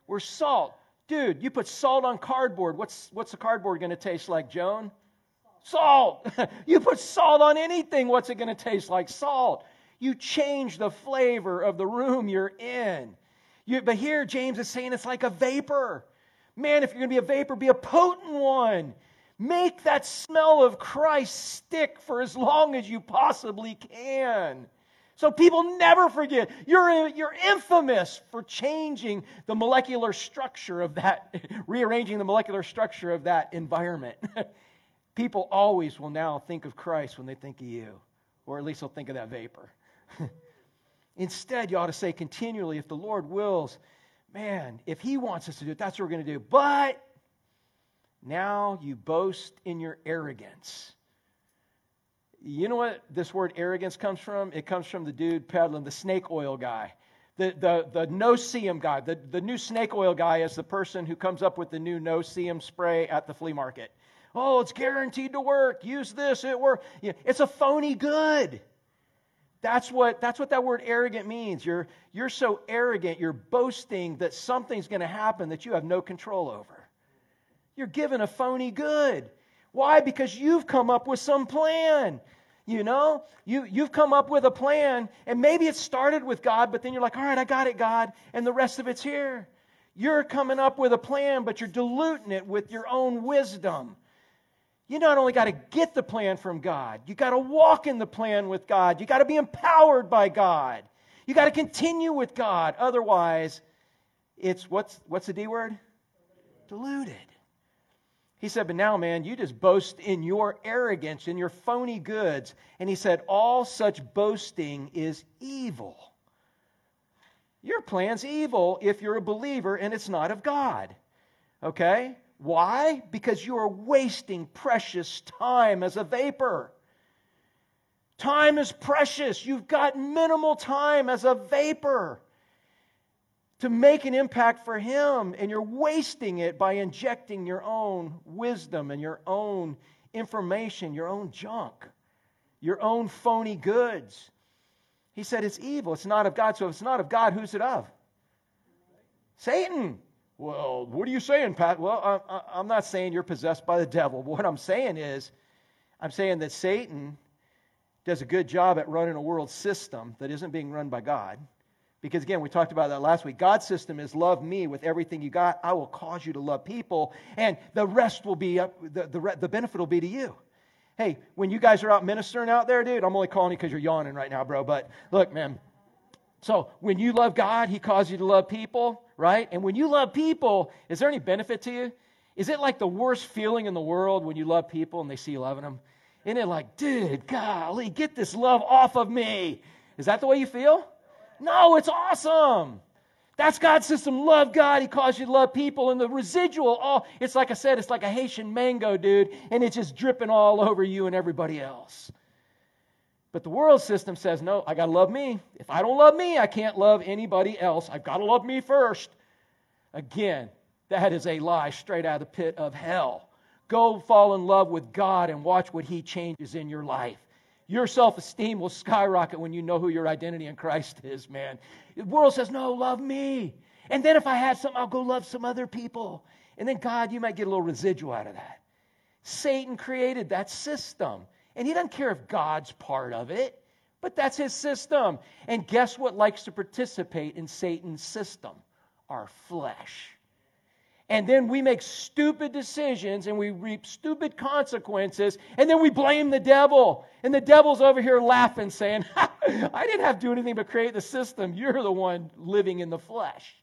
We're salt, dude. You put salt on cardboard. What's what's the cardboard going to taste like, Joan? Salt. [LAUGHS] you put salt on anything, what's it going to taste like? Salt. You change the flavor of the room you're in. You, but here, James is saying it's like a vapor. Man, if you're going to be a vapor, be a potent one. Make that smell of Christ stick for as long as you possibly can. So people never forget. You're, you're infamous for changing the molecular structure of that, [LAUGHS] rearranging the molecular structure of that environment. [LAUGHS] People always will now think of Christ when they think of you, or at least they'll think of that vapor. [LAUGHS] Instead, you ought to say continually, if the Lord wills, man, if He wants us to do it, that's what we're going to do. But now you boast in your arrogance. You know what this word arrogance comes from? It comes from the dude peddling, the snake oil guy. The, the, the no-see-um guy. The, the new snake oil guy is the person who comes up with the new no-see-um spray at the flea market. Oh, it's guaranteed to work. Use this, it works. It's a phony good. That's what, that's what that word arrogant means. You're, you're so arrogant, you're boasting that something's going to happen that you have no control over. You're given a phony good. Why? Because you've come up with some plan. You know, you, you've come up with a plan, and maybe it started with God, but then you're like, all right, I got it, God, and the rest of it's here. You're coming up with a plan, but you're diluting it with your own wisdom you not only got to get the plan from God, you got to walk in the plan with God. You got to be empowered by God. You got to continue with God. Otherwise, it's what's, what's the D word? Diluted. He said, But now, man, you just boast in your arrogance, in your phony goods. And he said, All such boasting is evil. Your plan's evil if you're a believer and it's not of God. Okay? Why? Because you are wasting precious time as a vapor. Time is precious. You've got minimal time as a vapor to make an impact for Him, and you're wasting it by injecting your own wisdom and your own information, your own junk, your own phony goods. He said it's evil. It's not of God. So if it's not of God, who's it of? Satan. Well, what are you saying, Pat? Well, I'm not saying you're possessed by the devil. [LAUGHS] What I'm saying is, I'm saying that Satan does a good job at running a world system that isn't being run by God. Because again, we talked about that last week. God's system is love me with everything you got. I will cause you to love people, and the rest will be up, the, the, the benefit will be to you. Hey, when you guys are out ministering out there, dude, I'm only calling you because you're yawning right now, bro. But look, man. So when you love God, He calls you to love people right? And when you love people, is there any benefit to you? Is it like the worst feeling in the world when you love people and they see you loving them? Isn't it like, dude, golly, get this love off of me? Is that the way you feel? No, it's awesome. That's God's system. Love God. He calls you to love people. And the residual, all it's like I said, it's like a Haitian mango, dude, and it's just dripping all over you and everybody else. But the world system says, no, I got to love me. If I don't love me, I can't love anybody else. I've got to love me first. Again, that is a lie straight out of the pit of hell. Go fall in love with God and watch what He changes in your life. Your self esteem will skyrocket when you know who your identity in Christ is, man. The world says, No, love me. And then if I had something, I'll go love some other people. And then, God, you might get a little residual out of that. Satan created that system. And he doesn't care if God's part of it, but that's his system. And guess what likes to participate in Satan's system? Our flesh. And then we make stupid decisions and we reap stupid consequences. And then we blame the devil. And the devil's over here laughing, saying, [LAUGHS] I didn't have to do anything but create the system. You're the one living in the flesh.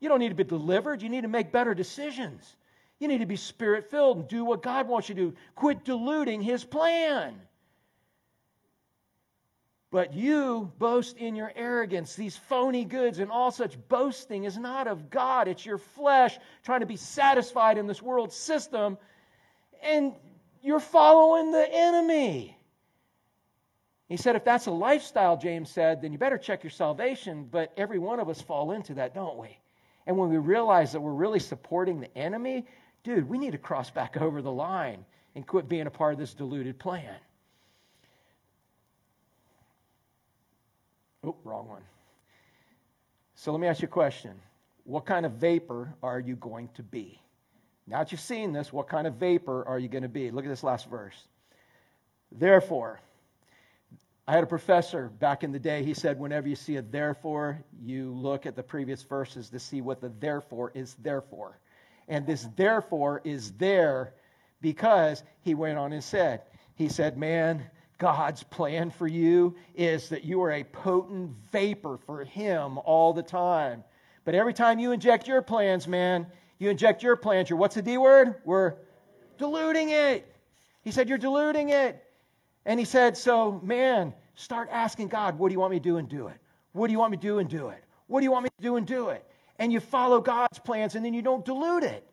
You don't need to be delivered. You need to make better decisions. You need to be spirit filled and do what God wants you to do. Quit diluting his plan. But you boast in your arrogance, these phony goods, and all such boasting is not of God. It's your flesh trying to be satisfied in this world system, and you're following the enemy. He said, if that's a lifestyle, James said, then you better check your salvation. But every one of us fall into that, don't we? And when we realize that we're really supporting the enemy, dude, we need to cross back over the line and quit being a part of this deluded plan. Oh, wrong one. So let me ask you a question. What kind of vapor are you going to be? Now that you've seen this, what kind of vapor are you going to be? Look at this last verse. Therefore, I had a professor back in the day. He said, whenever you see a therefore, you look at the previous verses to see what the therefore is therefore. And this therefore is there because he went on and said, He said, Man, God's plan for you is that you are a potent vapor for Him all the time. But every time you inject your plans, man, you inject your plans, you're what's the D word? We're diluting it. He said, You're diluting it. And he said, So, man, start asking God, what do you want me to do and do it? What do you want me to do and do it? What do you want me to do and do it? And you follow God's plans and then you don't dilute it.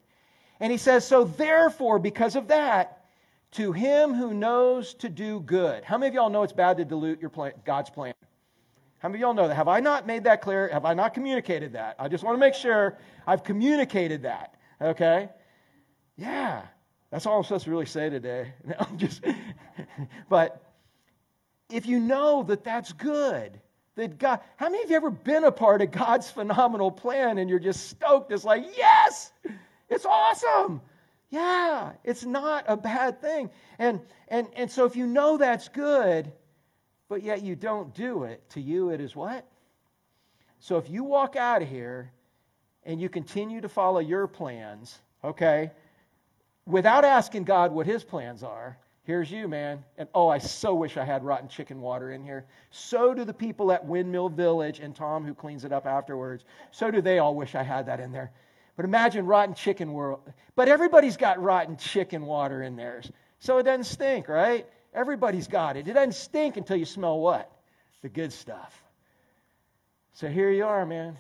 And he says, So therefore, because of that, to him who knows to do good. How many of y'all know it's bad to dilute your plan, God's plan? How many of y'all know that? Have I not made that clear? Have I not communicated that? I just want to make sure I've communicated that. Okay? Yeah. That's all I'm supposed to really say today. [LAUGHS] No, just, [LAUGHS] but if you know that that's good, that God, how many of you ever been a part of God's [LAUGHS] phenomenal plan and you're just stoked? It's like, yes, it's awesome. Yeah, it's not a bad thing. And, and, and so if you know that's good, but yet you don't do it, to you it is what? So if you walk out of here and you continue to follow your plans, okay, without asking God what his plans are, here's you, man. And oh, I so wish I had rotten chicken water in here. So do the people at Windmill Village and Tom, who cleans it up afterwards. So do they all wish I had that in there. But imagine rotten chicken world. But everybody's got rotten chicken water in theirs. So it doesn't stink, right? Everybody's got it. It doesn't stink until you smell what? The good stuff. So here you are, man.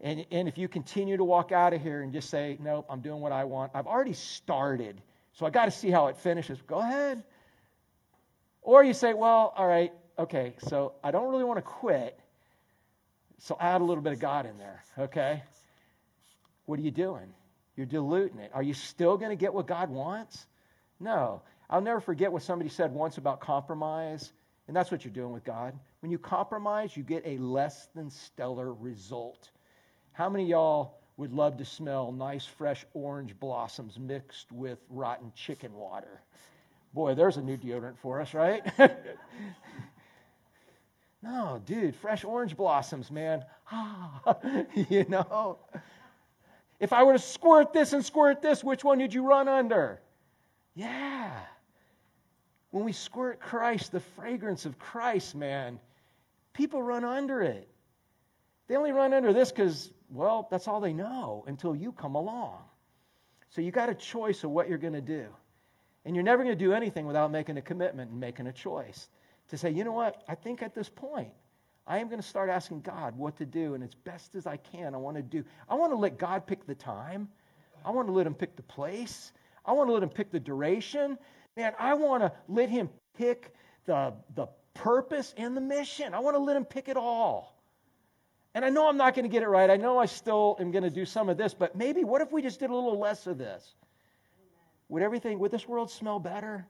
And, and if you continue to walk out of here and just say, nope, I'm doing what I want, I've already started, so I got to see how it finishes. Go ahead. Or you say, well, all right, okay, so I don't really want to quit, so add a little bit of God in there, okay? what are you doing? You're diluting it. Are you still going to get what God wants? No. I'll never forget what somebody said once about compromise, and that's what you're doing with God. When you compromise, you get a less than stellar result. How many y'all would love to smell nice, fresh orange blossoms mixed with rotten chicken water? Boy, there's a new deodorant for us, right? [LAUGHS] no, dude, fresh orange blossoms, man. Ah, [LAUGHS] you know. If I were to squirt this and squirt this, which one did you run under? Yeah. When we squirt Christ, the fragrance of Christ, man, people run under it. They only run under this because, well, that's all they know until you come along. So you got a choice of what you're going to do. And you're never going to do anything without making a commitment and making a choice to say, you know what, I think at this point, I am going to start asking God what to do, and as best as I can, I want to do. I want to let God pick the time. I want to let Him pick the place. I want to let Him pick the duration. Man, I want to let Him pick the, the purpose and the mission. I want to let Him pick it all. And I know I'm not going to get it right. I know I still am going to do some of this, but maybe what if we just did a little less of this? Would everything, would this world smell better?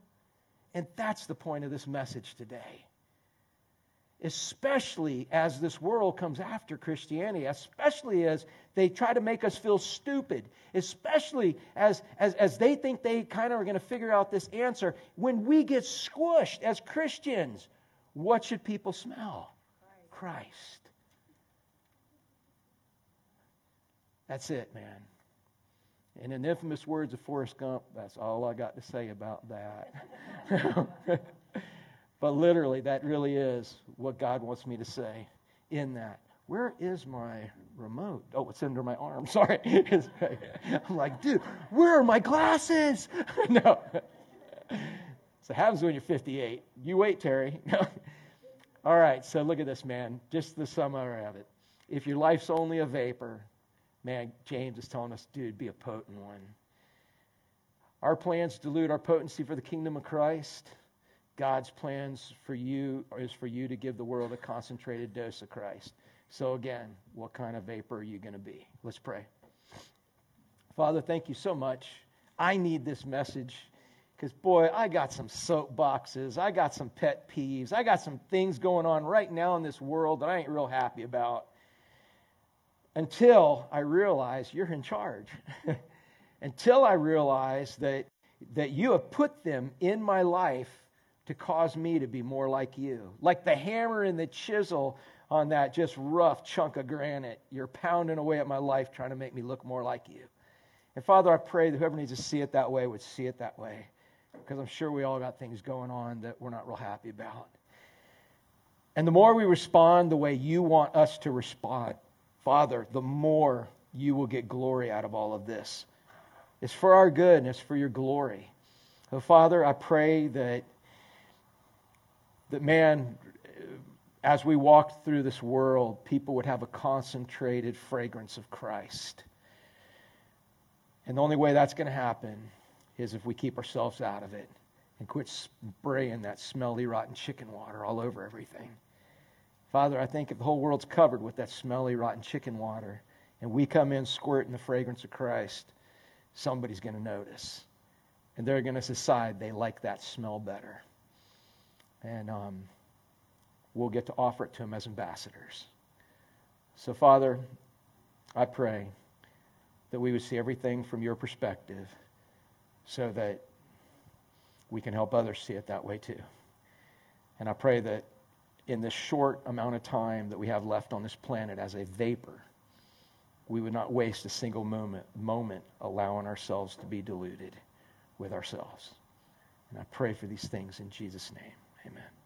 And that's the point of this message today especially as this world comes after Christianity, especially as they try to make us feel stupid, especially as, as, as they think they kind of are going to figure out this answer. When we get squished as Christians, what should people smell? Christ. Christ. That's it, man. And in the infamous words of Forrest Gump, that's all I got to say about that. [LAUGHS] But literally, that really is what God wants me to say in that. Where is my remote? Oh, it's under my arm. [LAUGHS] Sorry. [LAUGHS] I'm like, dude, where are my glasses? no. So happens when you're 58. You wait, Terry. All right, so look at this, man. Just the summary of it. If your life's only a vapor, man, James is telling us, dude, be a potent one. Our plans dilute our potency for the kingdom of Christ. God's plans for you is for you to give the world a concentrated dose of Christ. So, again, what kind of vapor are you going to be? Let's pray. Father, thank you so much. I need this message because, boy, I got some soapboxes. I got some pet peeves. I got some things going on right now in this world that I ain't real happy about until I realize you're in charge. [LAUGHS] until I realize that, that you have put them in my life to cause me to be more like you. Like the hammer and the chisel on that just rough chunk of granite. You're pounding away at my life trying to make me look more like you. And Father, I pray that whoever needs to see it that way would see it that way. Because I'm sure we all got things going on that we're not real happy about. And the more we respond the way you want us to respond, Father, the more you will get glory out of all of this. It's for our good and it's for your glory. So, Father, I pray that that, man, as we walk through this world, people would have a concentrated fragrance of Christ. And the only way that's going to happen is if we keep ourselves out of it and quit spraying that smelly, rotten chicken water all over everything. Father, I think if the whole world's covered with that smelly, rotten chicken water and we come in squirting the fragrance of Christ, somebody's going to notice. And they're going to decide they like that smell better and um, we'll get to offer it to them as ambassadors. So, Father, I pray that we would see everything from your perspective so that we can help others see it that way too. And I pray that in this short amount of time that we have left on this planet as a vapor, we would not waste a single moment, moment allowing ourselves to be deluded with ourselves. And I pray for these things in Jesus' name. Amen.